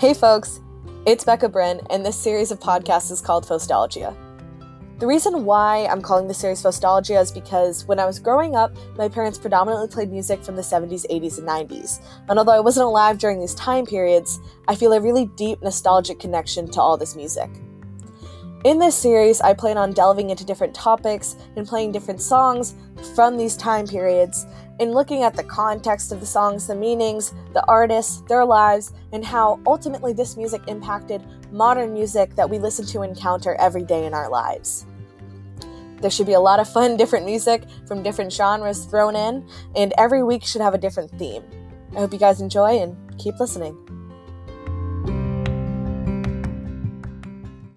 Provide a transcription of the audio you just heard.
Hey folks, it's Becca Bryn, and this series of podcasts is called Fostalgia. The reason why I'm calling the series Fostalgia is because when I was growing up, my parents predominantly played music from the 70s, 80s, and 90s. And although I wasn't alive during these time periods, I feel a really deep nostalgic connection to all this music. In this series, I plan on delving into different topics and playing different songs from these time periods and looking at the context of the songs, the meanings, the artists, their lives, and how ultimately this music impacted modern music that we listen to encounter every day in our lives. There should be a lot of fun, different music from different genres thrown in, and every week should have a different theme. I hope you guys enjoy and keep listening.